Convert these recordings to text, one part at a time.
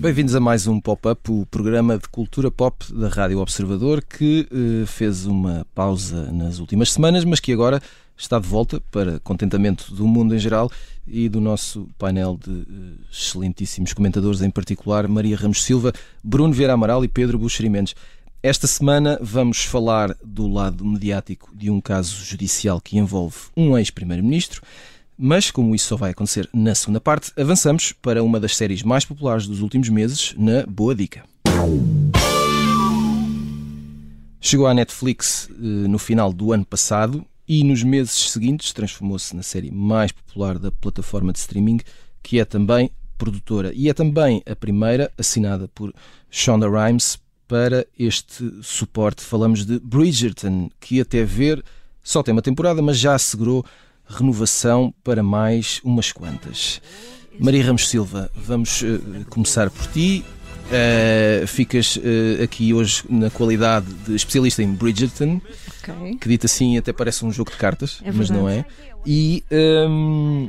Bem-vindos a mais um Pop-Up, o programa de cultura pop da Rádio Observador, que uh, fez uma pausa nas últimas semanas, mas que agora está de volta para contentamento do mundo em geral e do nosso painel de uh, excelentíssimos comentadores, em particular Maria Ramos Silva, Bruno Vieira Amaral e Pedro Buxeri Mendes. Esta semana vamos falar do lado mediático de um caso judicial que envolve um ex-primeiro-ministro. Mas, como isso só vai acontecer na segunda parte, avançamos para uma das séries mais populares dos últimos meses, na Boa Dica. Chegou à Netflix eh, no final do ano passado e nos meses seguintes transformou-se na série mais popular da plataforma de streaming, que é também produtora e é também a primeira assinada por Shonda Rhimes para este suporte. Falamos de Bridgerton, que até ver só tem uma temporada, mas já assegurou renovação para mais umas quantas. Maria Ramos Silva, vamos uh, começar por ti. Uh, ficas uh, aqui hoje na qualidade de especialista em Bridgerton, okay. que dito assim até parece um jogo de cartas, é mas não é. E um,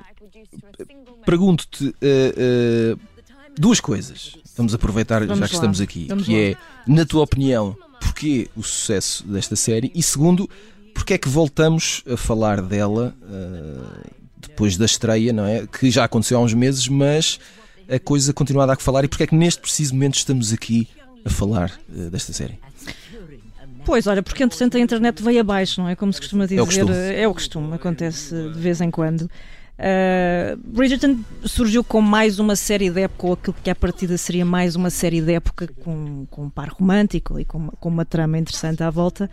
pergunto-te duas coisas. Vamos aproveitar Vamos já que lá. estamos aqui, Vamos que lá. é, na tua opinião, porquê o sucesso desta série? E segundo, porque é que voltamos a falar dela uh, depois da estreia, não é? Que já aconteceu há uns meses, mas a coisa continua a dar que falar e porque é que neste preciso momento estamos aqui a falar uh, desta série? Pois, olha, porque entretanto a internet veio abaixo, não é? Como se costuma dizer, é o costume, é o costume acontece de vez em quando. Uh, Bridgerton surgiu com mais uma série de época, ou aquilo que à partida seria mais uma série de época com, com um par romântico e com, com uma trama interessante à volta.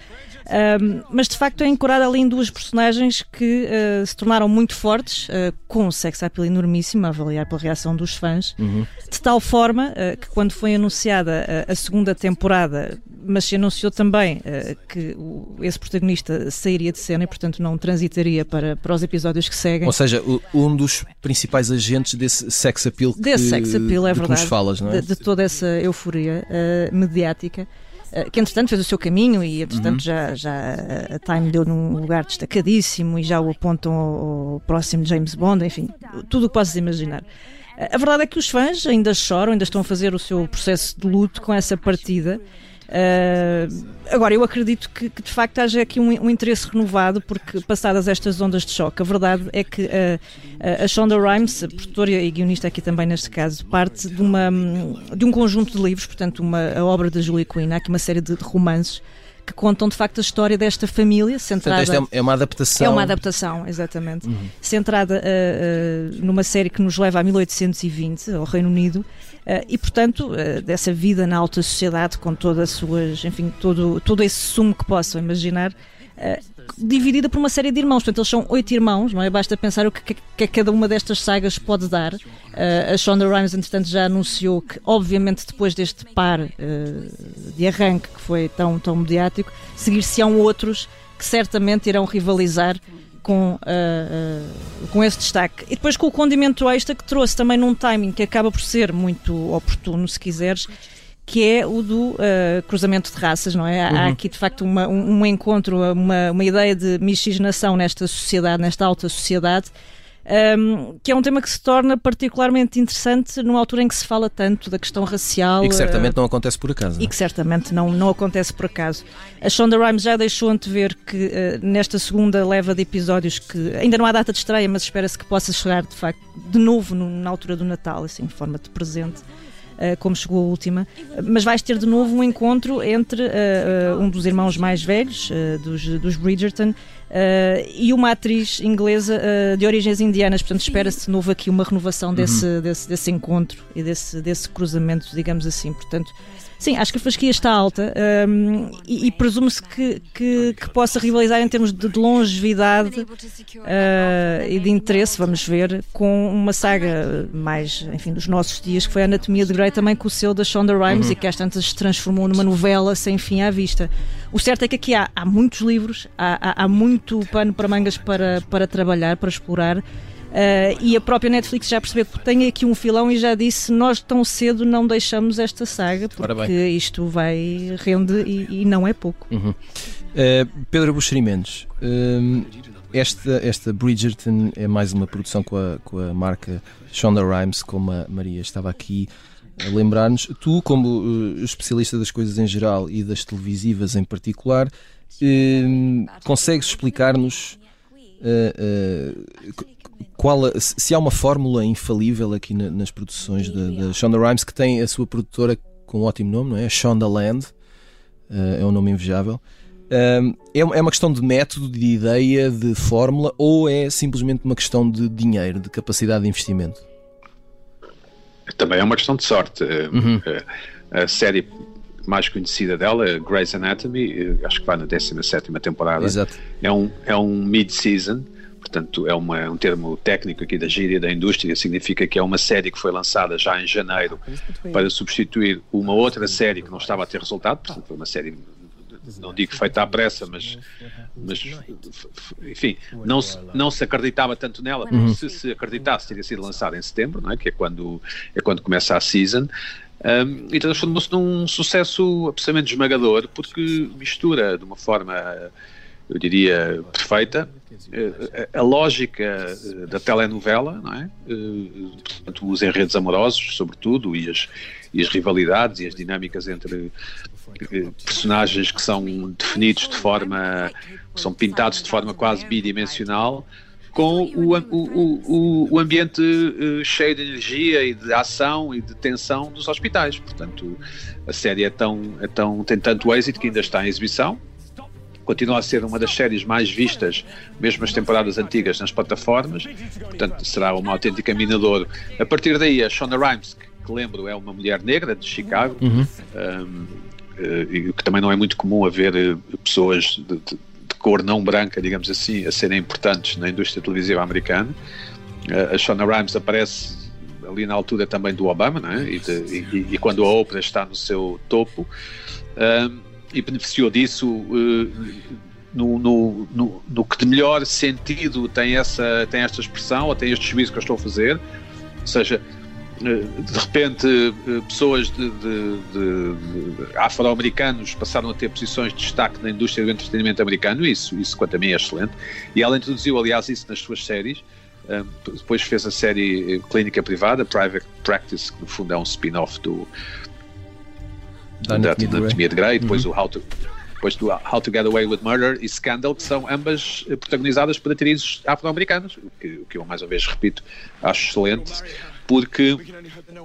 Uh, mas de facto é ancorada ali em duas personagens que uh, se tornaram muito fortes, com um sex appeal enormíssimo, a avaliar pela reação dos fãs, uhum. de tal forma que quando foi anunciada a, segunda temporada mas se anunciou também que o, esse protagonista sairia de cena e, portanto, não transitaria para, para os episódios que seguem. Ou seja, o, um dos principais agentes desse sex appeal que, desse sex appeal, é verdade, falas, não é? De, de toda essa euforia uh, mediática eh, que entretanto fez o seu caminho e entretanto uhum. já, já a Time deu num lugar destacadíssimo e já o apontam ao, ao próximo James Bond, enfim, tudo o que possas imaginar. A verdade é que os fãs ainda choram, ainda estão a fazer o seu processo de luto com essa partida Uh, agora, eu acredito que, que, de facto haja aqui um, um, interesse renovado, porque passadas estas ondas de choque, a verdade é que uh, a Shonda Rhimes, a produtora e guionista aqui também neste caso, parte de, uma, de um conjunto de livros, portanto, uma, a obra da Julie Quinn, há aqui uma série de romances que contam de facto a história desta família centrada. Portanto, esta é uma adaptação. É uma adaptação, exatamente. Uhum. Centrada uh, uh, numa série que nos leva a 1820, ao Reino Unido, e, portanto, uh, dessa vida na alta sociedade, com todas as suas, enfim, todo, todo esse sumo que possam imaginar, uh, dividida por uma série de irmãos. Portanto, eles são oito irmãos, não é? Basta pensar o que, que, cada uma destas sagas pode dar. a Shonda Rhimes, entretanto, já anunciou que, obviamente, depois deste par de arranque que foi tão, tão mediático, seguir-se-ão outros que certamente irão rivalizar com, uh, uh, com esse destaque. E depois com o condimento extra que trouxe também num timing que acaba por ser muito oportuno, se quiseres, que é o do uh, cruzamento de raças, não é? Uhum. Há aqui de facto uma, um, um, encontro, uma, uma ideia de miscigenação nesta sociedade, nesta alta sociedade, um, que é um tema que se torna particularmente interessante numa altura em que se fala tanto da questão racial. E que certamente uh, não acontece por acaso. E é? que certamente não, não acontece por acaso. A Shonda Rhimes já deixou antever que uh, nesta segunda leva de episódios que ainda não há data de estreia, mas espera-se que possa chegar de facto de novo no, na altura do Natal, assim, de forma de presente. Uh, como chegou a última, mas vais ter de novo um encontro entre uh, uh, um dos irmãos mais velhos, dos, dos Bridgerton, Uh, e uma atriz inglesa uh, de origens indianas. Portanto, espera-se de novo aqui uma renovação desse, uhum. desse, desse encontro e desse, desse cruzamento, digamos assim. Portanto, Sim, acho que a fasquia está alta um, e, e presume-se que, que, que, possa rivalizar em termos de, de longevidade uh, e de interesse, vamos ver, com uma saga mais, enfim, dos nossos dias, que foi a Anatomia de Grey, também com o seu da Shonda Rhimes uhum. e que às tantas se transformou numa novela sem fim à vista. O certo é que aqui há, há muitos livros, há, há, há muito pano para mangas para, para trabalhar, para explorar. Uh, e a própria Netflix já percebeu que tem aqui um filão e já disse: Nós tão cedo não deixamos esta saga, porque isto vai rende e, e não é pouco. Uhum. Uh, Pedro Buxeri Mendes, uh, esta, esta Bridgerton é mais uma produção com a, com a marca Shonda Rhimes, como a Maria estava aqui a lembrar-nos. Tu, como uh, especialista das coisas em geral e das televisivas em particular, uh, consegues explicar-nos uh, qual, se há uma fórmula infalível aqui na, nas produções da, da Shonda Rhimes, que tem a sua produtora com um ótimo nome, não é? Shonda Land, é um nome invejável. É, é uma questão de método, de ideia, de fórmula ou é simplesmente uma questão de dinheiro, de capacidade de investimento? Também é uma questão de sorte. Uhum. A série mais conhecida dela, Grey's Anatomy, acho que vai na 17 temporada. Exato. É um, é um mid-season, portanto é uma, um termo técnico aqui da gíria da indústria, significa que é uma série que foi lançada já em janeiro para substituir uma outra série que não estava a ter resultado, portanto foi uma série não digo feita à pressa, mas, mas enfim, não se, não se acreditava tanto nela, uhum. se se acreditasse teria sido lançada em setembro, não é? que é quando, é quando começa a season, um, e transformou-se num sucesso absolutamente esmagador, porque mistura de uma forma, eu diria, perfeita, eh, a, lógica eh, da telenovela, não é? Eh, portanto, os enredos amorosos, sobretudo, e as, e as rivalidades e as dinâmicas entre personagens que são definidos de forma, que são pintados de forma quase bidimensional, com o, o, o, o ambiente cheio de energia e de ação e de tensão dos hospitais. Portanto, a série é tão, é tão, tem tanto êxito que ainda está em exibição. Continua a ser uma das séries mais vistas, mesmo as temporadas antigas, nas plataformas. Portanto, será uma autêntica minador. A partir daí, a Shonda Rhimes, que, lembro é uma mulher negra de Chicago, uhum. um, uh, que também não é muito comum haver uh, pessoas de, de, de, cor não branca, digamos assim, a serem importantes na indústria televisiva americana. Uh, a Shonda Rhimes aparece ali na altura também do Obama, né? e, de, e, e, quando a Oprah está no seu topo, e beneficiou disso no, no, no, no, que de melhor sentido tem, essa, tem esta expressão, ou tem este juízo que eu estou a fazer, ou seja, de repente eh, pessoas de, de, de afro-americanos passaram a ter posições de destaque na indústria do entretenimento americano, isso, isso quanto a mim é excelente, e ela introduziu aliás isso nas suas séries, depois fez a série eh, Clínica Privada, Private Practice, que no fundo é um spin-off do da Anatomia de Grey, depois uhum. o How to depois do How to Get Away with Murder e Scandal, que são ambas eh, protagonizadas por atrizes afro-americanas, o que, que eu mais uma vez repito, acho excelente porque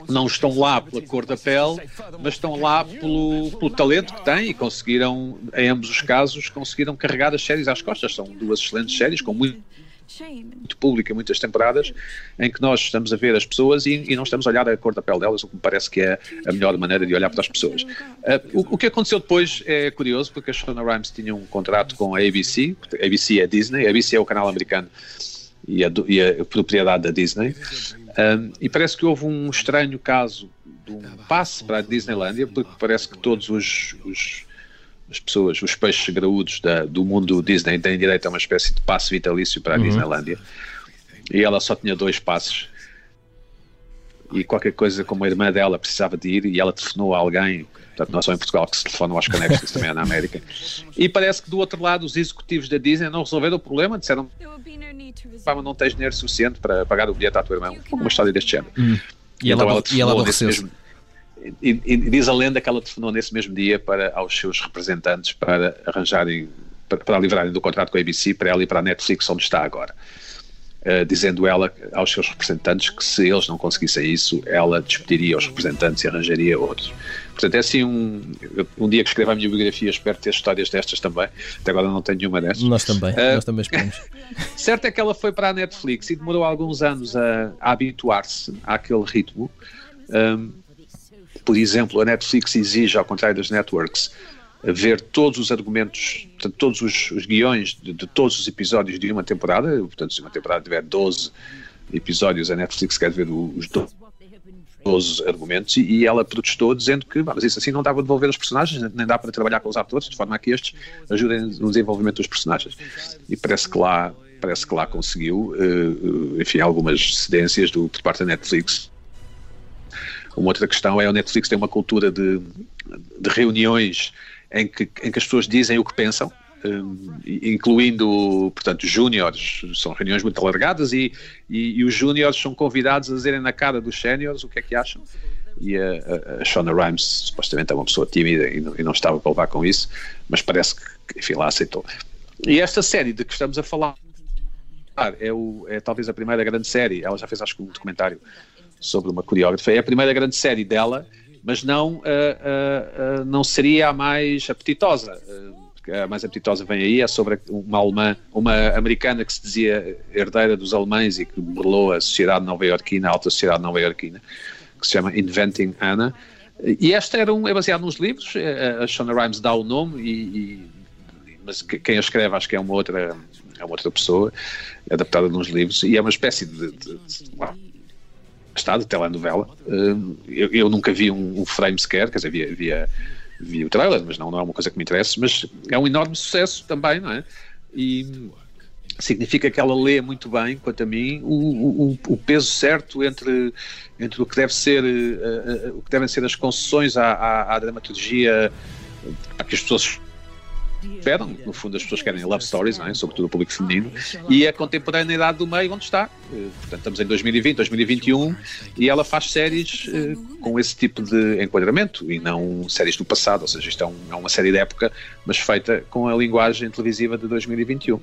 não estão lá pela cor da pele, mas estão lá pelo, pelo talento que têm e conseguiram, em ambos os casos, conseguiram carregar as séries às costas. São duas excelentes séries com muito muito público muitas temporadas em que nós estamos a ver as pessoas e, e, não estamos a olhar a cor da pele delas, o que me parece que é a melhor maneira de olhar para as pessoas. Uh, o, o, que aconteceu depois é curioso, porque a Shonda Rhimes tinha um contrato com a ABC, a ABC é Disney, a ABC é o canal americano e a, e a propriedade da Disney, um, e parece que houve um estranho caso de um passe para a Disneylandia, porque parece que todos os, os as pessoas, os peixes graúdos da, do mundo Disney têm direito a uma espécie de passe vitalício para a uhum. Disneylandia. E ela só tinha dois passes. E qualquer coisa como a irmã dela precisava de ir e ela telefonou a alguém Portanto, não é só em Portugal que se telefonam aos conectos, isso também é na América. E parece que do outro lado os executivos da Disney não resolveram o problema, disseram Pá, não tens dinheiro suficiente para pagar o bilhete à tua irmã. Uma história deste género. Hum. E, então ela, ela e ela mesmo, e, e, diz a lenda que ela telefonou nesse mesmo dia para aos seus representantes para arranjarem para, para livrarem do contrato com a ABC para ela ir para a Netflix onde está agora. Uh, dizendo ela aos seus representantes que se eles não conseguissem isso, ela despediria os representantes e arranjaria outros. Portanto, é assim um, um dia que escrevo a minha biografia, espero ter histórias destas também. Até agora não tenho nenhuma destas. Nós também, uh, nós também esperamos. certo é que ela foi para a Netflix e demorou alguns anos a, a habituar-se àquele ritmo. Um, por exemplo, a Netflix exige, ao contrário das networks, ver todos os argumentos, portanto, todos os, os guiões de, de, todos os episódios de uma temporada. Portanto, se uma temporada tiver 12 episódios, a Netflix quer ver os 12 12 argumentos e, ela protestou dizendo que mas isso assim não dá para devolver os personagens, nem dá para trabalhar com os atores, de forma a que estes ajudem no desenvolvimento dos personagens. E parece que lá parece que lá conseguiu, uh, enfim, algumas cedências do, por parte da Netflix. Uma outra questão é a Netflix tem uma cultura de, de reuniões em que, em que as pessoas dizem o que pensam, incluindo, portanto, júniores, são reuniões muito alargadas e, e, e os júniores são convidados a dizerem na cara dos séniores o que é que acham. E a, a, a Shonda Rhimes supostamente é uma pessoa tímida e não, e não estava para levar com isso, mas parece que, enfim, lá aceitou. E esta série de que estamos a falar é, o, é talvez a primeira grande série, ela já fez acho que um documentário sobre uma coreógrafa, é a primeira grande série dela, mas não, uh, uh, uh, não seria a mais apetitosa a mais apetitosa vem aí, é sobre uma alemã, uma americana que se dizia herdeira dos alemães e que burlou a sociedade nova-iorquina, a alta sociedade nova-iorquina, que se chama Inventing Anna. E esta era um, é baseado nos livros, a Shonda Rhimes dá o nome, e, e, mas quem a escreve acho que é uma outra, é uma outra pessoa, adaptada nos livros, e é uma espécie de, de, de, de estado de telenovela. Eu, eu, nunca vi um, um frame sequer, quer dizer, via, via vi o trailer, mas não, não é uma coisa que me interessa, mas é um enorme sucesso também, não é? E significa que ela lê muito bem, quanto a mim, o, o, o peso certo entre, entre o que deve ser uh, uh, o que devem ser as concessões à, à, à dramaturgia para que as pessoas esperam, no fundo as pessoas querem love stories, não é? sobretudo o público feminino, e a contemporaneidade do meio onde está. Eh, portanto, estamos em 2020, 2021, e ela faz séries uh, com esse tipo de enquadramento, e não séries do passado, ou seja, isto é, é uma série de época, mas feita com a linguagem televisiva de 2021.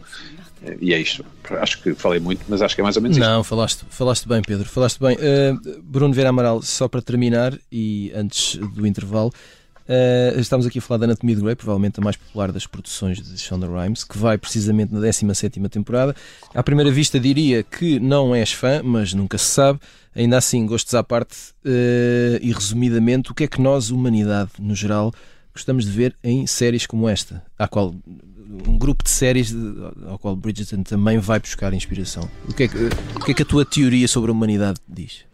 Eh, e é isto. Acho que falei muito, mas acho que é mais ou menos Não, isto. falaste, falaste bem, Pedro. Falaste bem. Uh, Bruno Vera Amaral, só para terminar e antes do intervalo, Uh, estamos aqui a falar da Anatomia de Grey, provavelmente a mais popular das produções de Shonda Rhimes, que vai precisamente na 17 temporada. À primeira vista diria que não és fã, mas nunca se sabe. Ainda assim, gostos à parte uh, e resumidamente, o que é que nós, humanidade no geral, gostamos de ver em séries como esta, à qual um grupo de séries ao qual Bridgerton também vai buscar inspiração. O que, é que, o que é que a tua teoria sobre a humanidade diz?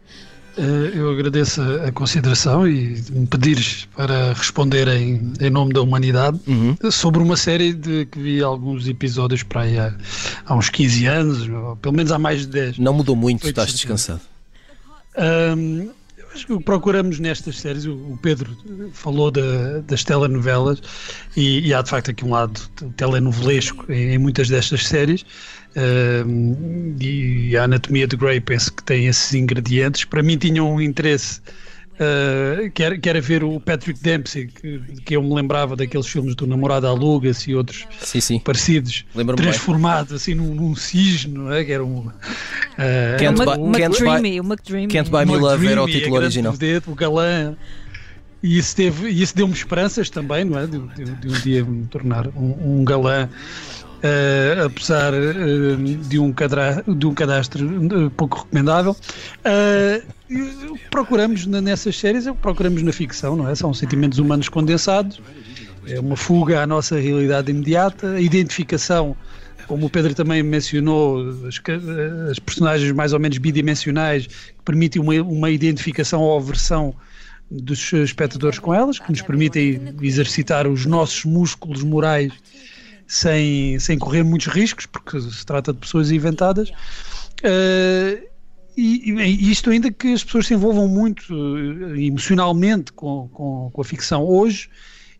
Eh, eu agradeço a consideração e me pedires para responder em, em nome da humanidade uhum. sobre uma série de que vi alguns episódios para aí há, há, uns 15 anos, pelo menos há mais de 10. Não mudou muito, estás descansado. Um, acho que procuramos nestas séries, o Pedro falou da, das telenovelas e, e, há de facto aqui um lado telenovelesco em, em muitas destas séries Uh, e a Anatomia de Grey penso que tem esses ingredientes. Para mim tinham um interesse Uh, que, era, que, era, ver o Patrick Dempsey, que, que eu me lembrava daqueles filmes do Namorado Aluga-se e outros sim, sim. parecidos, transformado bem. assim num, num cisne, não é? que era um. Uh, can't, buy, can't, buy, can't Buy Me Love era o título original. Dedo, o galã. E isso, teve, isso deu-me esperanças também, não é? De, de, de um dia me tornar um, um galã uh, apesar uh, de, um cadra, de um cadastro uh, pouco recomendável. procuramos nessas séries, procuramos na ficção, não é? São sentimentos humanos condensados, é uma fuga à nossa realidade imediata, a identificação como o Pedro também mencionou, as, as, personagens mais ou menos bidimensionais que permitem uma, uma identificação ou aversão dos espectadores com elas, que nos permitem exercitar os nossos músculos morais sem, sem correr muitos riscos, porque se trata de pessoas inventadas. Uh, e, e, isto ainda que as pessoas se envolvam muito uh, emocionalmente com, com, com, a ficção hoje,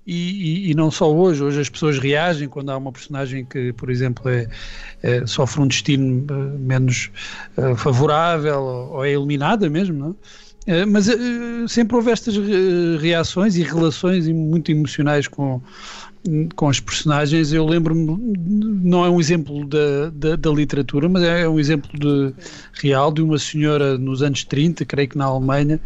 e, e, não só hoje, hoje as pessoas reagem quando há uma personagem que, por exemplo, é, é sofre um destino uh, menos uh, favorável ou, ou, é eliminada mesmo, não é? mas sempre houve estas reações e relações muito emocionais com, com as personagens, eu lembro-me, não é um exemplo da, da, da, literatura, mas é um exemplo de, real de uma senhora nos anos 30, creio que na Alemanha,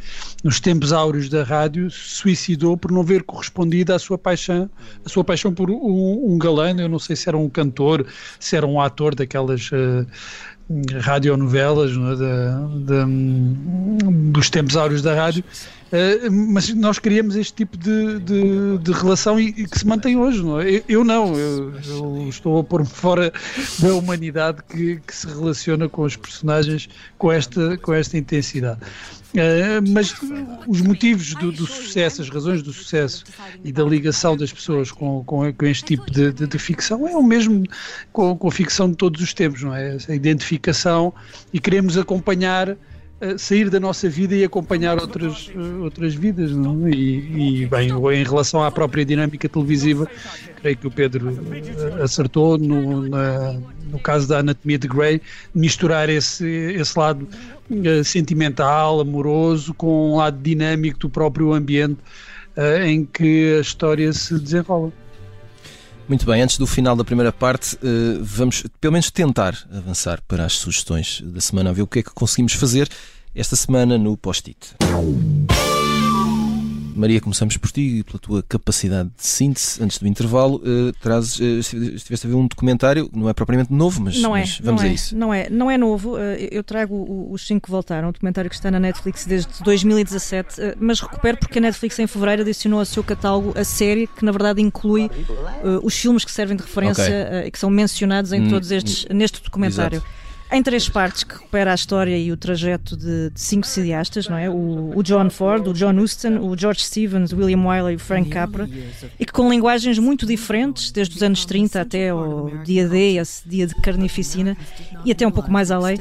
nos tempos áureos da rádio, se suicidou por não ver correspondido à sua paixão, a sua paixão por um, um galã, eu não sei se era um cantor, se era um ator daquelas uh, radionovelas é? da, dos tempos áureos da rádio Uh, mas nós queríamos este tipo de, de, de relação e, e, que se mantém hoje, não é? Eu, eu não, eu, eu, estou a pôr-me fora da humanidade que, que, se relaciona com os personagens com esta, com esta intensidade. Uh, mas os motivos do, do, sucesso, as razões do sucesso e da ligação das pessoas com, com, com este tipo de, de, de, ficção é o mesmo com, com a ficção de todos os tempos, não é? Essa identificação e queremos acompanhar sair da nossa vida e acompanhar outras, uh, outras vidas. Não? É? E, e, bem, em relação à própria dinâmica televisiva, creio que o Pedro uh, acertou no, na, no caso da Anatomia de Grey, misturar esse, esse lado uh, sentimental, amoroso, com um lado dinâmico do próprio ambiente em que a história se desenrola. Muito bem, antes do final da primeira parte, eh, vamos pelo menos tentar avançar para as sugestões da semana, a ver o que é que conseguimos fazer esta semana no post-it. Maria, começamos por ti, pela tua capacidade de síntese. Antes do intervalo, uh, trazes, uh, estiveste a ver um documentário, não é propriamente novo, mas, não é, mas vamos não a é, isso. Não é, não é novo. Uh, eu trago os cinco que voltaram, um documentário que está na Netflix desde 2017, uh, mas recupero porque a Netflix em fevereiro adicionou ao seu catálogo a série que na verdade inclui os filmes que servem de referência okay. e que são mencionados em hum, todos estes hum, neste documentário. Exato em três partes que recupera a história e o trajeto de, de cinco cineastas, não é? O, o, John Ford, o John Huston, o George Stevens, William Wyler e o Frank Capra, e que com linguagens muito diferentes, desde os anos 30 até o dia D, esse dia de carnificina, e até um pouco mais além,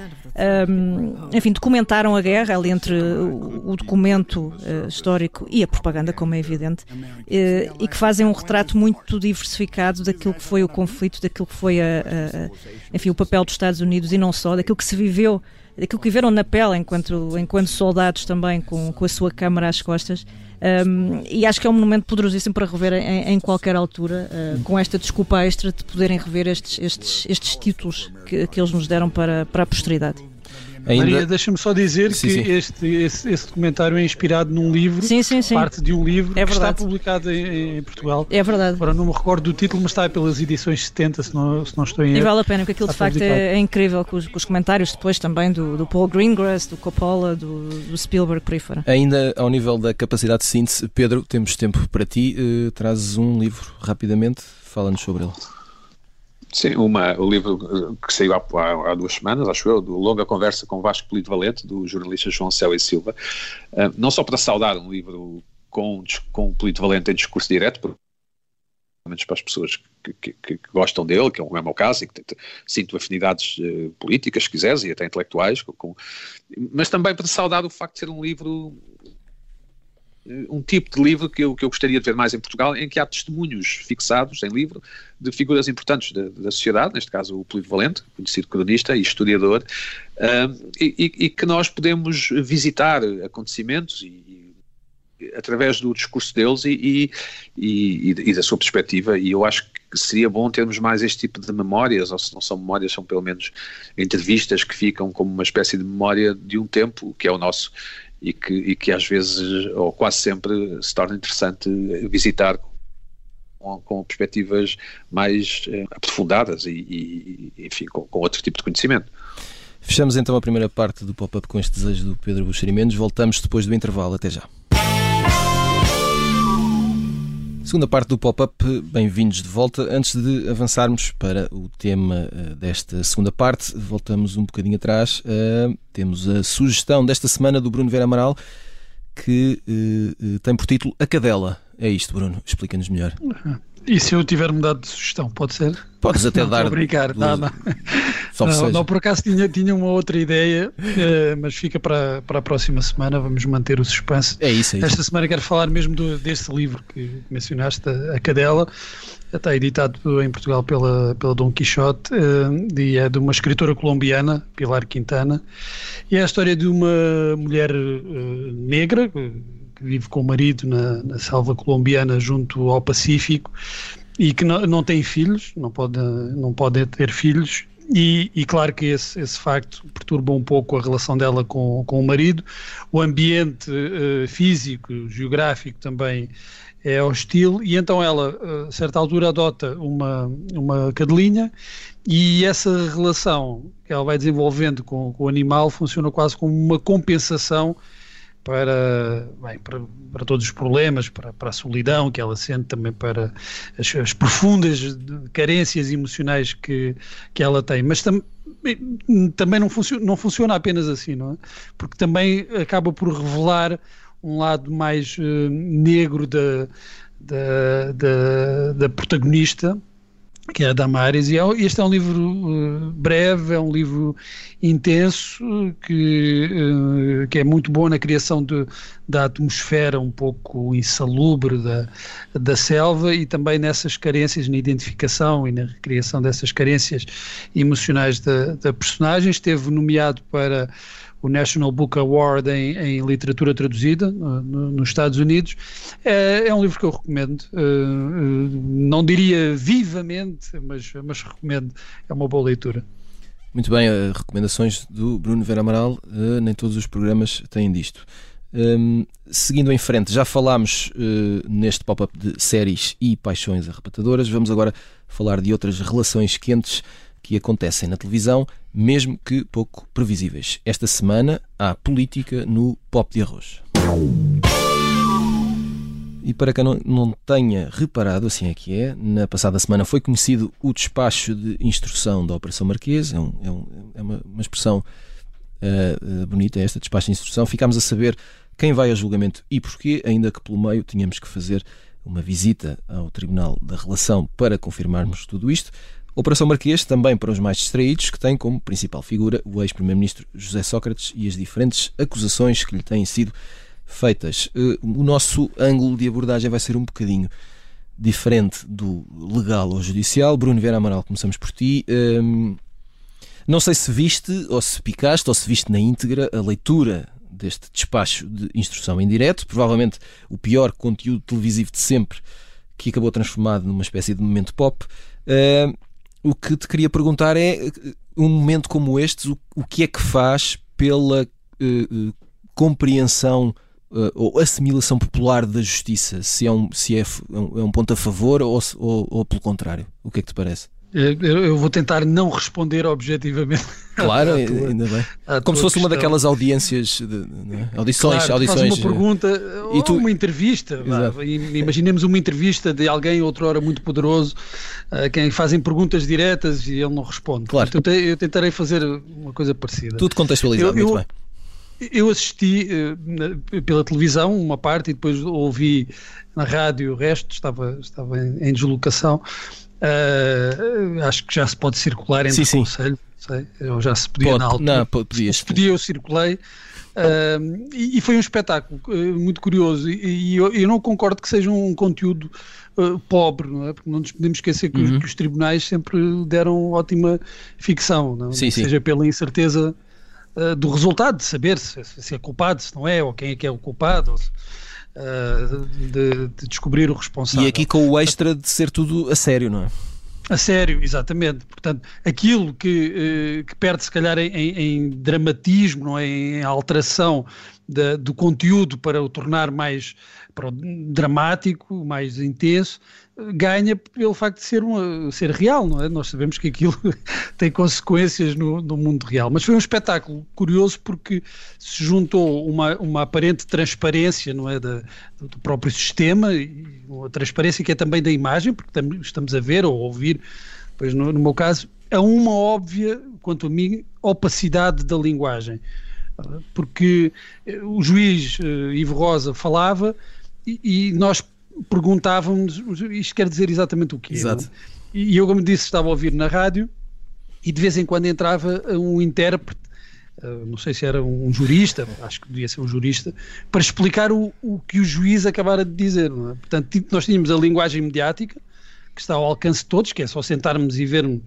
um, enfim, documentaram a guerra ali entre o, documento uh, histórico e a propaganda, como é evidente, uh, e que fazem um retrato muito diversificado daquilo que foi o conflito, daquilo que foi a, a, enfim, o papel dos Estados Unidos e não só, daquilo que se viveu, daquilo que viveram na pele enquanto, enquanto soldados também, com, com a sua câmara às costas. Um, e acho que é um momento poderosíssimo para rever em, em qualquer altura, uh, com esta desculpa extra de poderem rever estes, estes, estes títulos que, que eles nos deram para, para a posteridade. Ainda... Maria, deixa-me só dizer sim, que sim. Este, esse, esse, documentário é inspirado num livro, sim, parte de um livro é que está publicado em, em, Portugal. É verdade. Agora não me recordo do título, mas está pelas edições 70, se não, se não estou em erro. E vale a pena, porque aquilo de facto é, é, incrível, com os, com os, comentários depois também do, do Paul Greengrass, do Coppola, do, do, Spielberg, por aí fora. Ainda ao nível da capacidade de síntese, Pedro, temos tempo para ti. Uh, trazes um livro rapidamente, fala-nos sobre ele. Sim, uma, o livro que saiu há, há, há, duas semanas, acho eu, do Longa Conversa com Vasco Polito Valente, do jornalista João Céu e Silva, uh, não só para saudar um livro com, com Polito Valente em discurso direto, pelo menos para as pessoas que, que, que, gostam dele, que é o meu caso, e que sinto afinidades uh, políticas, se quiseres, e até intelectuais, com, com, mas também para saudar o facto de ser um livro um tipo de livro que eu, que eu gostaria de ver mais em Portugal, em que há testemunhos fixados em livro de figuras importantes da, da sociedade, neste caso o Político Valente, conhecido cronista e historiador, uh, e, e, que nós podemos visitar acontecimentos e, e através do discurso deles e, e, da sua perspectiva, e eu acho que seria bom termos mais este tipo de memórias, ou se não são memórias, são pelo menos entrevistas que ficam como uma espécie de memória de um tempo, que é o nosso, e que, e que às vezes, ou quase sempre, se torna interessante visitar com, com perspectivas mais eh, aprofundadas e, e enfim, com, com, outro tipo de conhecimento. Fechamos então a primeira parte do pop-up com este desejo do Pedro Buxerimentos. Voltamos depois do intervalo. Até já. Segunda parte do pop-up, bem-vindos de volta. Antes de avançarmos para o tema eh, desta segunda parte, voltamos um bocadinho atrás. Uh, temos a sugestão desta semana do Bruno Vera Amaral, que uh, tem por título A Cadela. É isto, Bruno, explica-nos melhor. E se eu tiver mudado de sugestão, pode ser? Podes até não, dar. brincar, do... não, não. Não, não, por acaso tinha, tinha uma outra ideia, uh, mas fica para, para a próxima semana. Vamos manter o suspense. É isso, é isso. Esta semana quero falar mesmo do, desse livro que mencionaste, A Cadela. Está editado em Portugal pela, pela Dom Quixote uh, e é de uma escritora colombiana, Pilar Quintana. E é a história de uma mulher uh, negra que vive com o marido na, na selva colombiana junto ao Pacífico e que não, não tem filhos, não pode, não pode ter filhos e, e, claro que esse, esse facto perturba um pouco a relação dela com, com o marido. O ambiente uh, físico, geográfico também é hostil, e então ela, a certa altura, adota uma, uma cadelinha, e essa relação que ela vai desenvolvendo com, com o animal funciona quase como uma compensação para, bem, para, para, todos os problemas, para, para, a solidão que ela sente, também para as, as profundas carências emocionais que, que ela tem. Mas tam, também não funciona, não funciona apenas assim, não é? Porque também acaba por revelar um lado mais uh, negro da, da, da, da protagonista que é a Damares, e é este é um livro uh, breve, é um livro intenso, que, uh, que é muito bom na criação de, da atmosfera um pouco insalubre da, da selva e também nessas carências na identificação e na criação dessas carências emocionais da, da personagem. Esteve nomeado para o National Book Award em, em literatura traduzida no, no, nos Estados Unidos. É, é, um livro que eu recomendo. Uh, não diria vivamente, mas, mas recomendo. É uma boa leitura. Muito bem, uh, recomendações do Bruno Vera Amaral, nem todos os programas têm disto. Um, seguindo em frente, já falámos uh, neste pop-up de séries e paixões arrebatadoras, vamos agora falar de outras relações quentes que acontecem na televisão, mesmo que pouco previsíveis. Esta semana há política no Pop de Arroz. E para quem não, tenha reparado, assim é que é, na passada semana foi conhecido o despacho de instrução da Operação Marquês, é, um, é, um, é uma, uma, expressão uh, bonita esta, despacho de instrução. Ficámos a saber quem vai a julgamento e porquê, ainda que pelo meio tínhamos que fazer uma visita ao Tribunal da Relação para confirmarmos tudo isto. Operação Marquês, também para os mais distraídos, que tem como principal figura o ex-primeiro-ministro José Sócrates e as diferentes acusações que lhe têm sido feitas. Eh, o nosso ângulo de abordagem vai ser um bocadinho diferente do legal ou judicial. Bruno Vera Amaral, começamos por ti. Ehm, não sei se viste, ou se picaste, ou se viste na íntegra a leitura deste despacho de instrução em direto, provavelmente o pior conteúdo televisivo de sempre, que acabou transformado numa espécie de momento pop. Ehm, o que te queria perguntar é, um momento como este, o, o que é que faz pela uh, compreensão uh, ou assimilação popular da justiça? Se é um, se é, é um ponto a favor ou, ou, ou pelo contrário? O que é que te parece? Eu vou tentar não responder objetivamente. Claro, tua, ainda bem. Como se fosse questão. uma daquelas audiências, de, é? audições, claro, audições. uma pergunta e tu... uma entrevista. Imaginemos uma entrevista de alguém outrora muito poderoso, a quem fazem perguntas diretas e ele não responde. Claro. Então, eu tentarei fazer uma coisa parecida. Tudo contextualizado, eu, muito bem. Eu assisti uh, pela televisão uma parte e depois ouvi na rádio o resto, estava, estava em, em deslocação. Uh, acho que já se pode circular entre sim, o Conselho, sei, eu já se podia pode, na altura. Não, podia, se podia, eu circulei. Uh, e, e, foi um espetáculo uh, muito curioso. E, e eu, eu, não concordo que seja um conteúdo pobre, não é? Porque não nos podemos esquecer que, uhum. os, que, os, tribunais sempre deram ótima ficção, não? Sim, seja pela incerteza do resultado, de saber se, se, é culpado, se não é, ou quem é que é o culpado. Ou se, uh, de, de, descobrir o responsável. E aqui com o extra de ser tudo a sério, não é? A sério, exatamente. Portanto, aquilo que, uh, que perde se calhar em, em, dramatismo, não é? em alteração da, do conteúdo para o tornar mais para o dramático, mais intenso, ganha pelo facto de ser, uma, ser real, não é? Nós sabemos que aquilo tem consequências no, no, mundo real. Mas foi um espetáculo curioso porque se juntou uma, uma aparente transparência, não é? Da, do próprio sistema, e uma transparência que é também da imagem, porque estamos a ver ou ouvir, pois no, no meu caso, a uma óbvia, quanto a mim, opacidade da linguagem. Porque o juiz uh, Ivo Rosa falava e, e nós perguntávamos isto quer dizer exatamente o quê? Exato. E eu, como disse, estava a ouvir na rádio e de vez em quando entrava um intérprete, eh, não sei se era um jurista, acho que devia ser um jurista, para explicar o, o que o juiz acabara de dizer. É? Portanto, nós tínhamos a linguagem mediática, que está ao alcance de todos, que é só sentarmos e vermos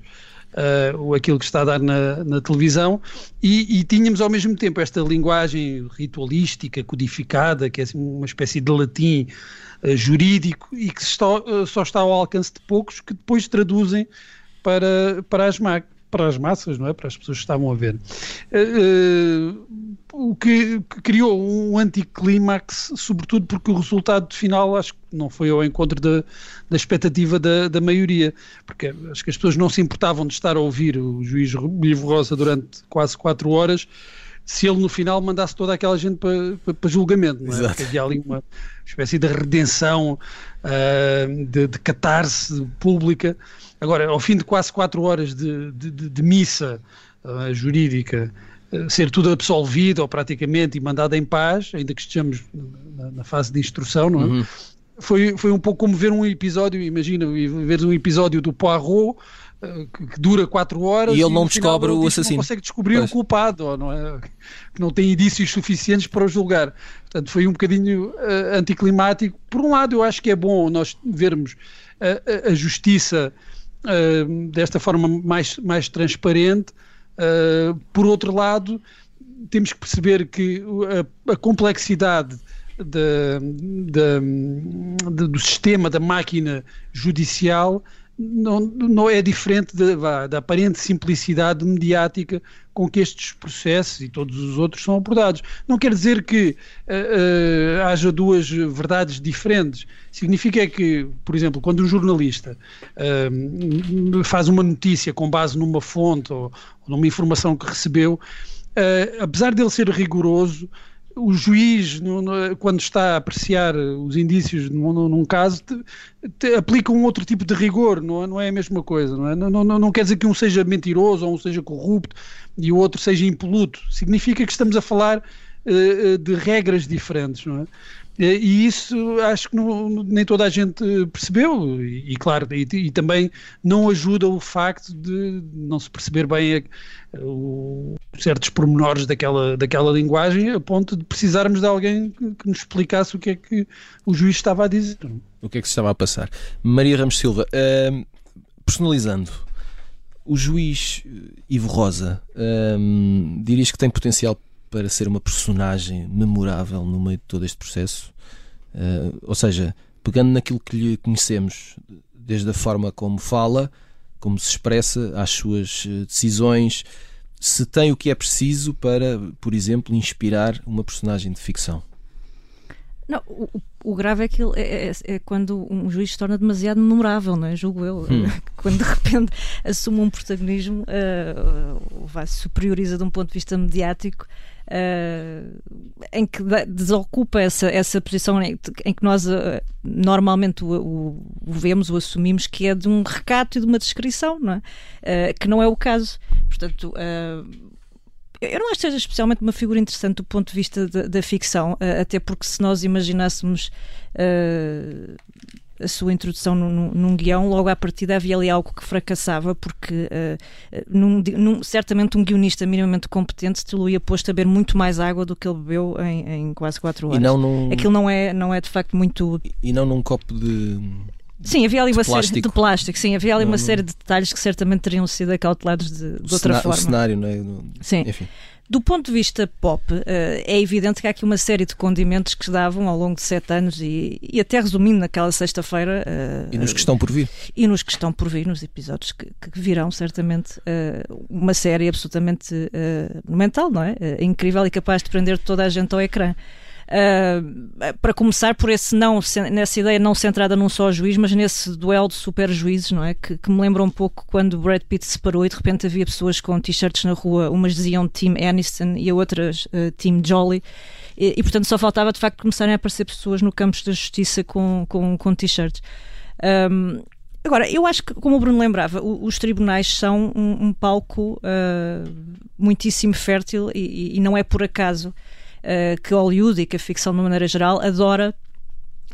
uh, aquilo que está a dar na, na televisão, e, e, tínhamos ao mesmo tempo esta linguagem ritualística, codificada, que é assim uma espécie de latim uh, jurídico e que só, uh, só está ao alcance de poucos que depois traduzem para, para as máquinas para as massas, não é? Para as pessoas que estavam a ver. Uh, o que, que, criou um anticlímax, sobretudo porque o resultado final acho que não foi ao encontro da, da expectativa da, da, maioria, porque acho que as pessoas não se importavam de estar a ouvir o juiz Livro Rosa durante quase quatro horas se ele no final mandasse toda aquela gente para, para, para julgamento, não é? Porque havia ali uma espécie de redenção, uh, de, de catarse pública. Agora, ao fim de quase quatro horas de, de, de missa uh, jurídica, uh, ser tudo absolvido ou praticamente e mandado em paz, ainda que estejamos na, na fase de instrução, não é? Uhum. Foi, foi um pouco como ver um episódio, imagina, ver um episódio do Poirot que dura quatro horas e ele não descobre o assassino. Não consegue descobrir pois. o culpado, não é? Que não tem indícios suficientes para o julgar. Portanto, foi um bocadinho uh, anticlimático. Por um lado, eu acho que é bom nós vermos uh, a justiça uh, desta forma mais, mais transparente. por outro lado, temos que perceber que a, a complexidade da, da, do sistema da máquina judicial não, não é diferente da, aparente simplicidade mediática com que estes processos e todos os outros são abordados. Não quer dizer que uh, uh, haja duas verdades diferentes. Significa que, por exemplo, quando um jornalista uh, faz uma notícia com base numa fonte ou, ou numa informação que recebeu, apesar dele ser rigoroso, o juiz, no, no, quando está a apreciar os indícios num, num caso, te, te aplica um outro tipo de rigor, não, é, não é a mesma coisa. Não, é? não, não, não quer dizer que um seja mentiroso ou um seja corrupto e o outro seja impoluto. Significa que estamos a falar uh, de regras diferentes. Não é? E isso acho que não, nem toda a gente percebeu, e, e claro, e, e, também não ajuda o facto de não se perceber bem a, o, certos pormenores daquela, daquela linguagem, a ponto de precisarmos de alguém que, que, nos explicasse o que é que o juiz estava a dizer. O que é que se estava a passar? Maria Ramos Silva, uh, personalizando, o juiz Ivo Rosa, uh, dirias que tem potencial para ser uma personagem memorável no meio de todo este processo. Uh, ou seja, pegando naquilo que lhe conhecemos, desde a forma como fala, como se expressa, às suas eh, decisões, se tem o que é preciso para, por exemplo, inspirar uma personagem de ficção. Não, o, o grave é que ele, é, é, é, quando um juiz se torna demasiado memorável, não é? Julgo eu. Hum. Quando de repente assume um protagonismo, uh, vai se superioriza de um ponto de vista mediático uh, em que desocupa essa, essa posição em, que nós uh, normalmente o, o, vemos, o assumimos, que é de um recato e de uma descrição, não é? Uh, que não é o caso. Portanto, eu não acho que seja especialmente uma figura interessante do ponto de vista da, da ficção, até porque se nós imaginássemos a sua introdução num, num, guião, logo à partida havia ali algo que fracassava, porque uh, num, num, certamente um guionista minimamente competente te ia posto a beber muito mais água do que ele bebeu em, em quase 4 horas. E não num... Aquilo não é, não é de facto muito. E não num copo de. Sim, havia ali uma plástico. série de plástico, sim, havia ali não, uma não... série de detalhes que certamente teriam sido acautelados de, de outra forma. O cenário, não é? Sim. Enfim. Do ponto de vista pop, uh, é evidente que há aqui uma série de condimentos que se davam ao longo de sete anos e, e até resumindo naquela sexta-feira. Uh, e nos que estão por vir. E nos que estão por vir, nos episódios que, que virão, certamente. Uh, uma série absolutamente monumental, não é? incrível e capaz de prender toda a gente ao ecrã. Uh, para começar por esse não, nessa ideia não centrada num só juiz, mas nesse duelo de super juízes, não é? Que, que me lembra um pouco quando Brad Pitt se parou e de repente havia pessoas com t-shirts na rua, umas diziam Team Aniston e outras uh, Team Jolly. E, e, portanto só faltava de facto começarem a aparecer pessoas no campo da justiça com, com, com t-shirts. Um, Agora, eu acho que, como o Bruno lembrava, os tribunais são um, um palco uh, muitíssimo fértil e, e, não é por acaso uh, que Hollywood e que a ficção de uma maneira geral adora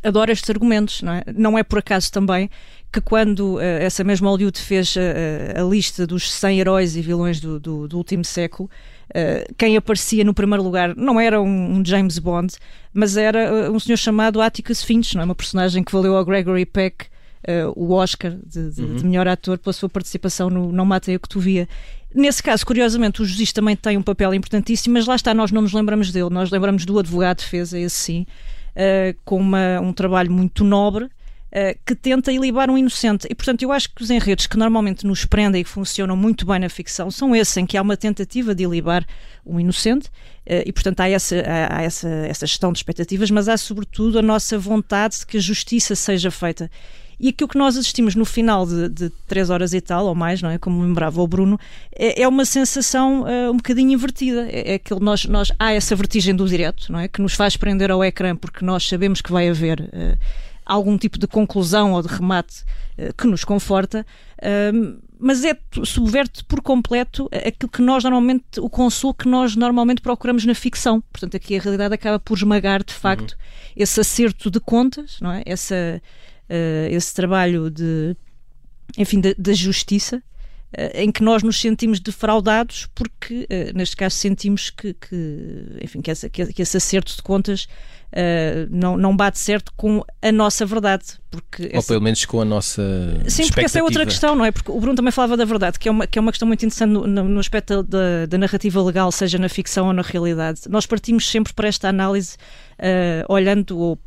adora estes argumentos, não é? Não é por acaso também que quando uh, essa mesma Hollywood fez uh, a lista dos 100 heróis e vilões do, do, do último século, uh, quem aparecia no primeiro lugar não era um, um James Bond, mas era um senhor chamado Atticus Finch, não é? uma personagem que valeu ao Gregory Peck o Oscar de, de, uhum. de, melhor ator pela sua participação no Não Matei o que Tu Via. Nesse caso, curiosamente, o juiz também tem um papel importantíssimo, mas lá está, nós não nos lembramos dele, nós lembramos do advogado de defesa, esse sim, uh, com uma, um trabalho muito nobre. Uh, que tenta ilibar um inocente. E, portanto, eu acho que os enredos que normalmente nos prendem e que funcionam muito bem na ficção são esses, em que há uma tentativa de ilibar um inocente, uh, e, portanto, há, essa, há, há essa, essa gestão de expectativas, mas há, sobretudo, a nossa vontade de que a justiça seja feita. E aquilo que nós assistimos no final de, de três horas e tal, ou mais, não é? Como lembrava o Bruno, é, é uma sensação uh, um bocadinho invertida. É, é aquilo nós, nós há essa vertigem do direto, não é? Que nos faz prender ao ecrã porque nós sabemos que vai haver uh, algum tipo de conclusão ou de remate uh, que nos conforta. Uh, mas é subverte por completo aquilo que nós normalmente, o consolo que nós normalmente procuramos na ficção. Portanto, aqui a realidade acaba por esmagar de facto uhum. esse acerto de contas, não é? Essa, uh, esse trabalho de, enfim, da justiça uh, em que nós nos sentimos defraudados porque, uh, neste caso, sentimos que, que enfim, que, essa, que, esse acerto de contas uh, não, não bate certo com a nossa verdade. Porque Ou essa... pelo menos com a nossa. Sim, porque essa é outra questão, não é? Porque o Bruno também falava da verdade, que é uma, que é uma questão muito interessante no, no, aspecto da, da, narrativa legal, seja na ficção ou na realidade. Nós partimos sempre para esta análise uh, olhando ou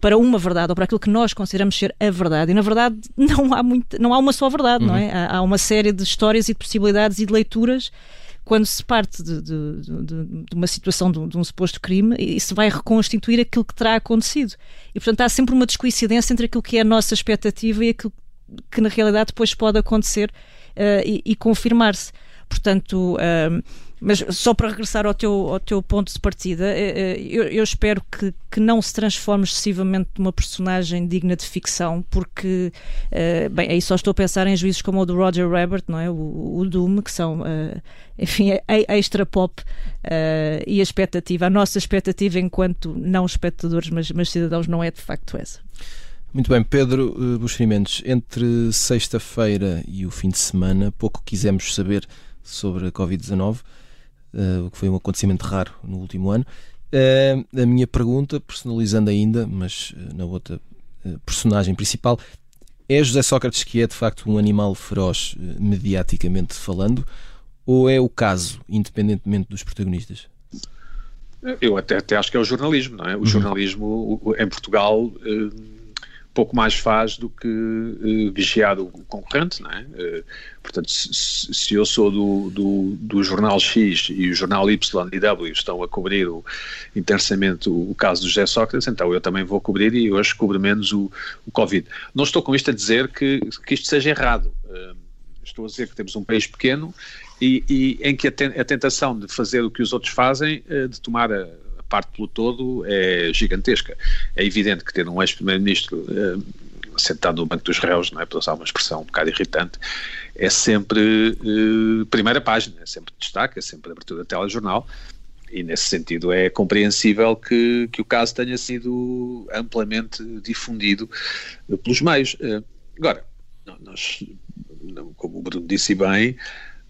para uma verdade ou para aquilo que nós consideramos ser a verdade. E na verdade não há, muito, não há uma só verdade, uhum. não é? Há, há, uma série de histórias e de possibilidades e de leituras quando se parte de, de, de, de uma situação de, um suposto crime e se vai reconstituir aquilo que terá acontecido. E, portanto, há sempre uma descoincidência entre aquilo que é a nossa expectativa e aquilo que na realidade depois pode acontecer uh, e, e confirmar-se. Portanto, uh, mas só para regressar ao teu, ao teu ponto de partida, eh, eh, eu, eu, espero que, que não se transforme excessivamente numa personagem digna de ficção, porque, uh, bem, aí só estou a pensar em juízes como o do Roger Rabbit, não é? O, o Doom, que são, enfim, extra pop e a expectativa, a nossa expectativa enquanto não espectadores, mas, mas cidadãos, não é de facto essa. Muito bem, Pedro uh, Buxerimentos, entre sexta-feira e o fim de semana, pouco quisemos saber sobre a Covid-19 uh, o que foi um acontecimento raro no último ano. Uh, a minha pergunta, personalizando ainda, mas uh, na outra personagem principal, é José Sócrates que é de facto um animal feroz, mediaticamente falando, ou é o caso, independentemente dos protagonistas? Eu até, até acho que é o jornalismo, não é? O uhum. jornalismo em Portugal pouco mais faz do que uh, vigiar o concorrente, não é? Uh, portanto, se, se, eu sou do, do, do, jornal X e o jornal Y e W estão a cobrir o, intensamente o, o, caso do José Sócrates, então eu também vou cobrir e hoje cubro menos o, o Covid. Não estou com isto a dizer que, que isto seja errado. Uh, estou a dizer que temos um país pequeno e, e em que a, ten, a, tentação de fazer o que os outros fazem, de tomar a parte pelo todo é gigantesca. É evidente que ter um ex-primeiro-ministro uh, sentado no banco dos réus, não é, para usar uma expressão um bocado irritante, é sempre uh, primeira página, é sempre destaque, é sempre abertura de telejornal, e nesse sentido é compreensível que, que o caso tenha sido amplamente difundido pelos meios. Uh, agora, nós, como o Bruno disse bem,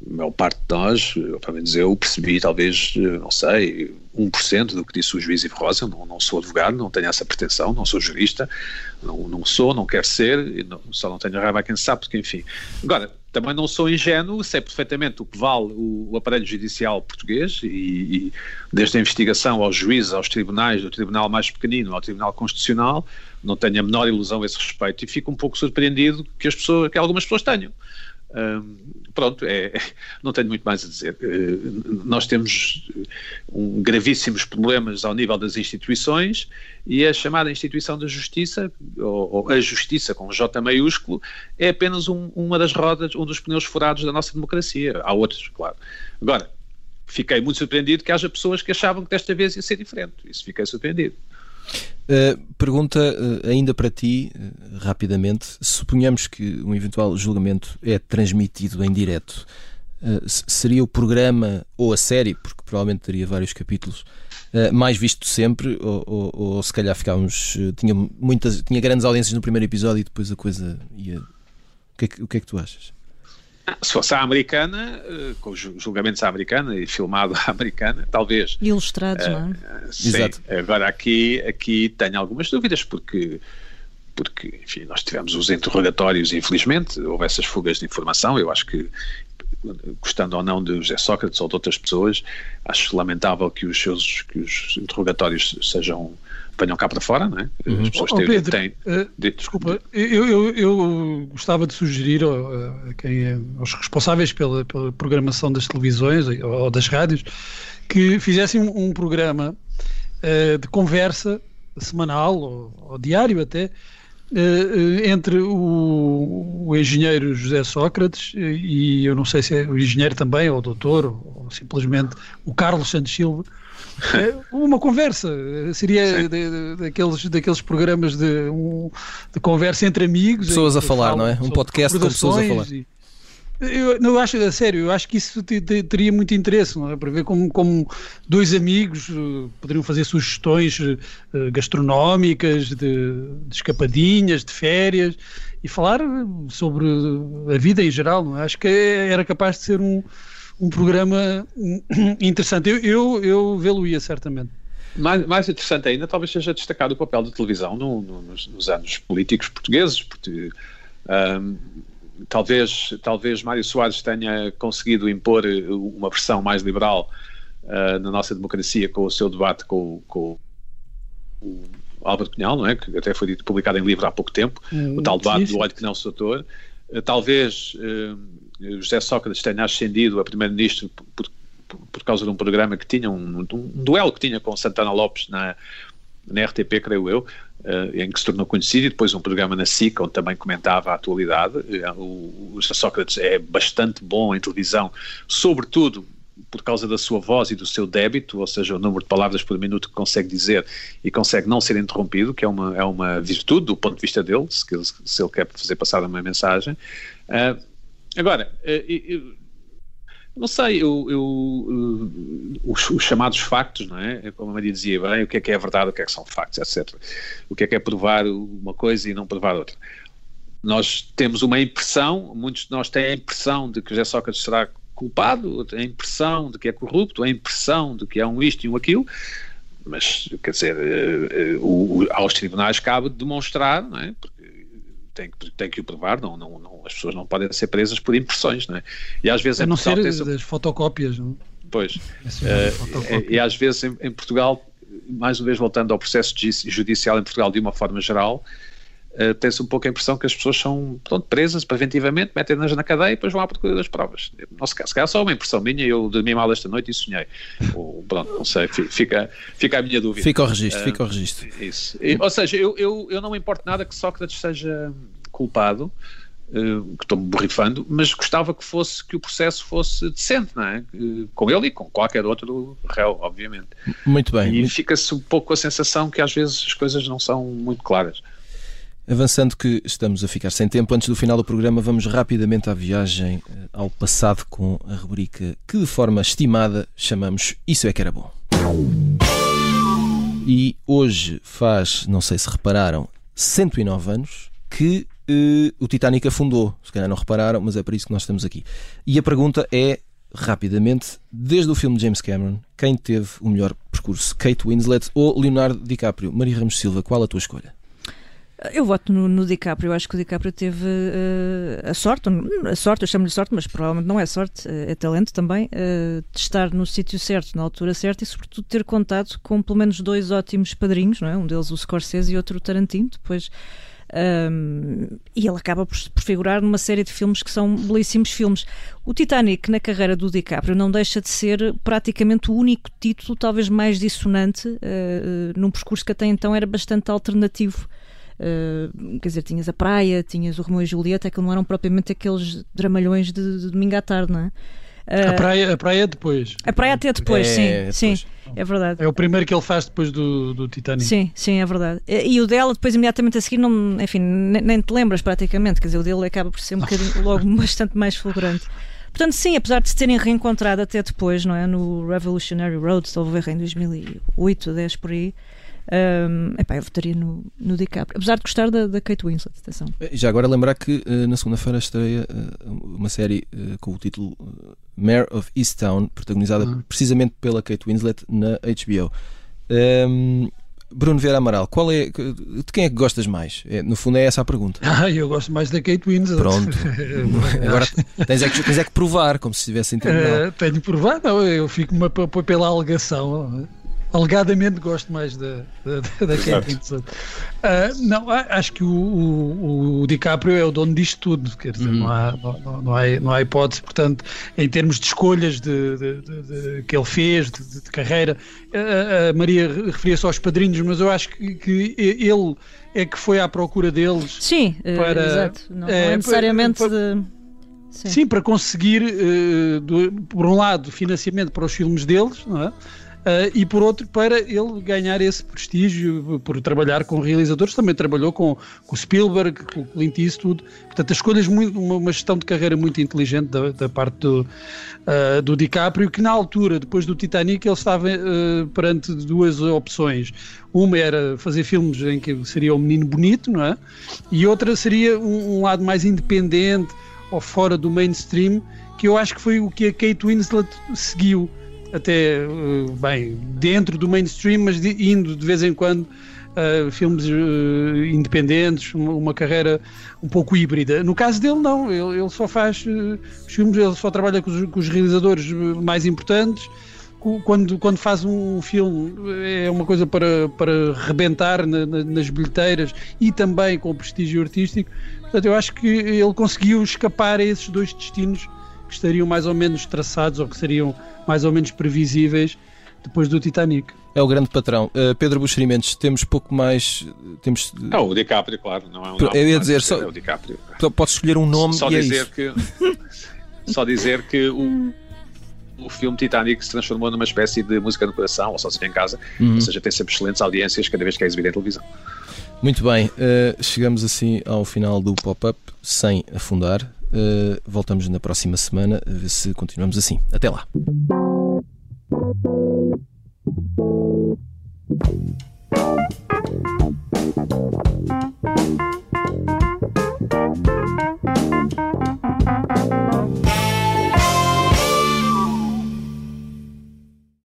a maior parte de nós, pelo menos eu, percebi talvez, não sei, 1% do que disse o juiz Ivo Rosa, não, não sou advogado, não tenho essa pretensão, não sou jurista, não, não sou, não quero ser, não, só não tenho raiva a quem sabe, porque enfim. Agora, também não sou ingênuo, sei perfeitamente o que vale o, o aparelho judicial português e, e, desde a investigação aos juízes, aos tribunais, do tribunal mais pequenino ao tribunal constitucional, não tenho a menor ilusão a esse respeito e fico um pouco surpreendido que as pessoas, que algumas pessoas tenham pronto, é, não tenho muito mais a dizer. Uh, nós temos um, gravíssimos problemas ao nível das instituições e a chamada instituição da justiça, ou, ou a justiça com J maiúsculo, é apenas um, uma das rodas, um dos pneus furados da nossa democracia. Há outros, claro. Agora, fiquei muito surpreendido que haja pessoas que achavam que desta vez ia ser diferente. Isso fiquei surpreendido. Uh, pergunta uh, ainda para ti, uh, rapidamente. Suponhamos que um eventual julgamento é transmitido em direto. seria o programa ou a série, porque provavelmente teria vários capítulos, mais visto sempre? Ou, ou, ou, se calhar ficávamos. tinha, muitas, tinha grandes audiências no primeiro episódio e depois a coisa ia. O que é que, o que, é que tu achas? Se fosse a americana, eh, com os julgamentos à americana e filmado à americana, talvez. Ilustrados, uh, não é? Sim. Exato. Agora aqui, aqui tenho algumas dúvidas, porque, porque, enfim, nós tivemos os interrogatórios, infelizmente, houve essas fugas de informação. Eu acho que, gostando ou não de José Sócrates ou de outras pessoas, acho lamentável que os seus que os interrogatórios sejam venham cá para fora, não é? Uhum. As pessoas oh, têm, Pedro, têm, uh, de... desculpa, eu, eu, eu, gostava de sugerir a, quem é, aos responsáveis pela, pela programação das televisões ou das rádios que fizessem um, um programa uh, de conversa semanal ou, ou, diário até entre o, o, engenheiro José Sócrates e eu não sei se é o engenheiro também, ou o doutor, ou, ou simplesmente o Carlos Santos Silva. Uma conversa, seria de, daqueles, daqueles programas de, um, de conversa entre amigos. Pessoas a falar, não é? Um podcast com pessoas a falar. E, eu não acho, a sério, eu acho que isso teria muito interesse, não é? Para ver como, como dois amigos uh, poderiam fazer sugestões uh, gastronómicas, de, de, escapadinhas, de férias e falar sobre a vida em geral, não é? Acho que era capaz de ser um, um programa interessante. Eu, eu, eu vê-lo-ia certamente. Mais, mais, interessante ainda, talvez seja destacado o papel da televisão no, no, nos, nos, anos políticos portugueses, porque. Um, talvez, talvez Mário Soares tenha conseguido impor eh, uma versão mais liberal uh, na nossa democracia com o seu debate com, com o Álvaro Cunhal, não é? que até foi publicado em livro há pouco tempo, hum, o tal debate do olho que não se doutor. Uh, talvez uh, José Sócrates tenha ascendido a primeiro-ministro por, por, causa de um programa que tinha, um, um, duelo que tinha com Santana Lopes na, na RTP, creio eu, uh, em que se tornou conhecido, e depois um programa na SIC, onde também comentava a atualidade. Uh, o, o Sócrates é bastante bom em televisão, sobretudo por causa da sua voz e do seu débito, ou seja, o número de palavras por minuto que consegue dizer e consegue não ser interrompido, que é uma, é uma virtude do ponto de vista dele, se, se ele quer fazer passar uma mensagem. Uh, agora, uh, não sei, eu, eu, os, os, chamados factos, não é? Como a Maria dizia bem, o que é que é verdade, o que é que são factos, etc. O que é que é provar uma coisa e não provar outra. Nós temos uma impressão, muitos de nós têm a impressão de que José Sócrates será culpado, a impressão de que é corrupto, a impressão de que é um isto e um aquilo, mas, quer dizer, o, aos tribunais cabe demonstrar, não é? Porque tem, tem que o provar, não, não, não, as pessoas não podem ser presas por impressões, não é? E às vezes a não ser das fotocópias, não? Pois, uh, e às vezes em, em, Portugal, mais uma vez voltando ao processo judicial em Portugal de uma forma geral, uh, tem-se um pouco a impressão que as pessoas são pronto, presas preventivamente, metem-nas na cadeia e depois vão à procura das provas. Caso, se calhar só uma impressão minha, eu dormi mal esta noite e sonhei. Ou, pronto, não sei, fica, fica a minha dúvida. Fica o registro, uh, fica o registro. Isso. E, ou seja, eu, eu, eu não me importo nada que Sócrates seja culpado, uh, que estou borrifando, mas gostava que fosse que o processo fosse decente, não é? Com ele e com qualquer outro réu, obviamente. Muito bem. E fica-se um pouco a sensação que às vezes as coisas não são muito claras. Avançando que estamos a ficar sem tempo, antes do final do programa, vamos rapidamente à viagem eh, ao passado com a rubrica que de forma estimada chamamos Isso é que era bom. E hoje faz, não sei se repararam, 109 anos que uh, o Titanic afundou. Se calhar não repararam, mas é para isso que nós estamos aqui. E a pergunta é, rapidamente, desde o filme de James Cameron, quem teve o melhor percurso? Kate Winslet ou Leonardo DiCaprio? Maria Ramos Silva, qual a tua escolha? Eu voto no, no DiCaprio. Eu acho que o DiCaprio teve uh, a sorte, a sorte, eu chamo-lhe sorte, mas provavelmente não é sorte, é talento também, uh, de estar no sítio certo, na altura certa e, sobretudo, ter contado com pelo menos dois ótimos padrinhos, não é? Um deles o Scorsese e outro o Tarantino. Depois um, e ele acaba por, por figurar numa série de filmes que são belíssimos filmes. O Titanic, na carreira do DiCaprio, não deixa de ser praticamente o único título, talvez mais dissonante, uh, num percurso que até então era bastante alternativo. Uh, quer dizer, tinhas a praia, tinhas o Romeu e Julieta, que não eram propriamente aqueles dramalhões de, de domingo à tarde, não é? Uh, a, praia, a praia é depois. A praia até depois, é, sim, é depois. sim, é verdade. É o primeiro que ele faz depois do, do Titanic. Sim, sim, é verdade. E, o dela, depois, imediatamente a seguir, não, enfim, nem, nem te lembras praticamente, quer dizer, o dele acaba por ser um bocadinho logo bastante mais fulgurante. Portanto, sim, apesar de se terem reencontrado até depois, não é? No Revolutionary Road, se houver em 2008, 10 por aí, um, epá, eu votaria no, no DiCaprio, apesar de gostar da, da Kate Winslet. Atenção. Já agora lembrar que uh, na segunda-feira estreia uh, uma série uh, com o título Mayor of Easttown, protagonizada uhum. precisamente pela Kate Winslet na HBO. Um, Bruno Vieira Amaral, qual é, de quem é que gostas mais? É, no fundo é essa a pergunta. Ah, eu gosto mais da Kate Winslet. Pronto. Agora tens é, que, tens é que provar, como se estivesse terminado. Uh, tenho que provar, não, eu fico pela alegação. Alegadamente gosto mais da, da, da Kate Winslet. Uh, não, acho que o, o, o, DiCaprio é o dono disto tudo, quer dizer, uhum. não, há, não, não, há, não há hipótese, portanto, em termos de escolhas de, de, de, de que ele fez, de, carreira, a, a Maria referia-se aos padrinhos, mas eu acho que, que, ele é que foi à procura deles. Sim, eh, para, exato. Não, é, é necessariamente para, para, Sim. Sim. para conseguir, uh, do, por um lado, financiamento para os filmes deles, não é? Uh, e por outro para ele ganhar esse prestígio por trabalhar com realizadores, também trabalhou com, com Spielberg, com Clint Eastwood, portanto as escolhas, muito, uma, uma gestão de carreira muito inteligente da, da parte do, uh, do DiCaprio, que na altura, depois do Titanic, ele estava uh, perante duas opções, uma era fazer filmes em que seria o menino bonito, não é? E outra seria um, um lado mais independente ou fora do mainstream, que eu acho que foi o que a Kate Winslet seguiu até, eh, bem, dentro do mainstream, mas de, indo de vez em quando uh, filmes uh, independentes, uma, uma, carreira um pouco híbrida. No caso dele, não, ele, ele só faz uh, filmes, ele só trabalha com os, com os realizadores mais importantes. Quando, quando faz um filme é uma coisa para, para rebentar na, na, nas bilheteiras e também com o prestígio artístico. Portanto, eu acho que ele conseguiu escapar a esses dois destinos que estariam mais ou menos traçados ou que seriam mais ou menos previsíveis depois do Titanic. É o grande patrão. Uh, Pedro Buxerimentos, temos pouco mais. Temos... É o DiCaprio, claro. Não é um nome, Eu ia dizer, só, é o DiCaprio. Podes escolher um nome só e é dizer é que Só dizer que o, o filme Titanic se transformou numa espécie de música no coração, ou só se em casa, uhum. ou seja, tem sempre excelentes audiências cada vez que é exibido em televisão. Muito bem, uh, chegamos assim ao final do pop-up, sem afundar. Uh, voltamos na próxima semana a ver se continuamos assim. Até lá.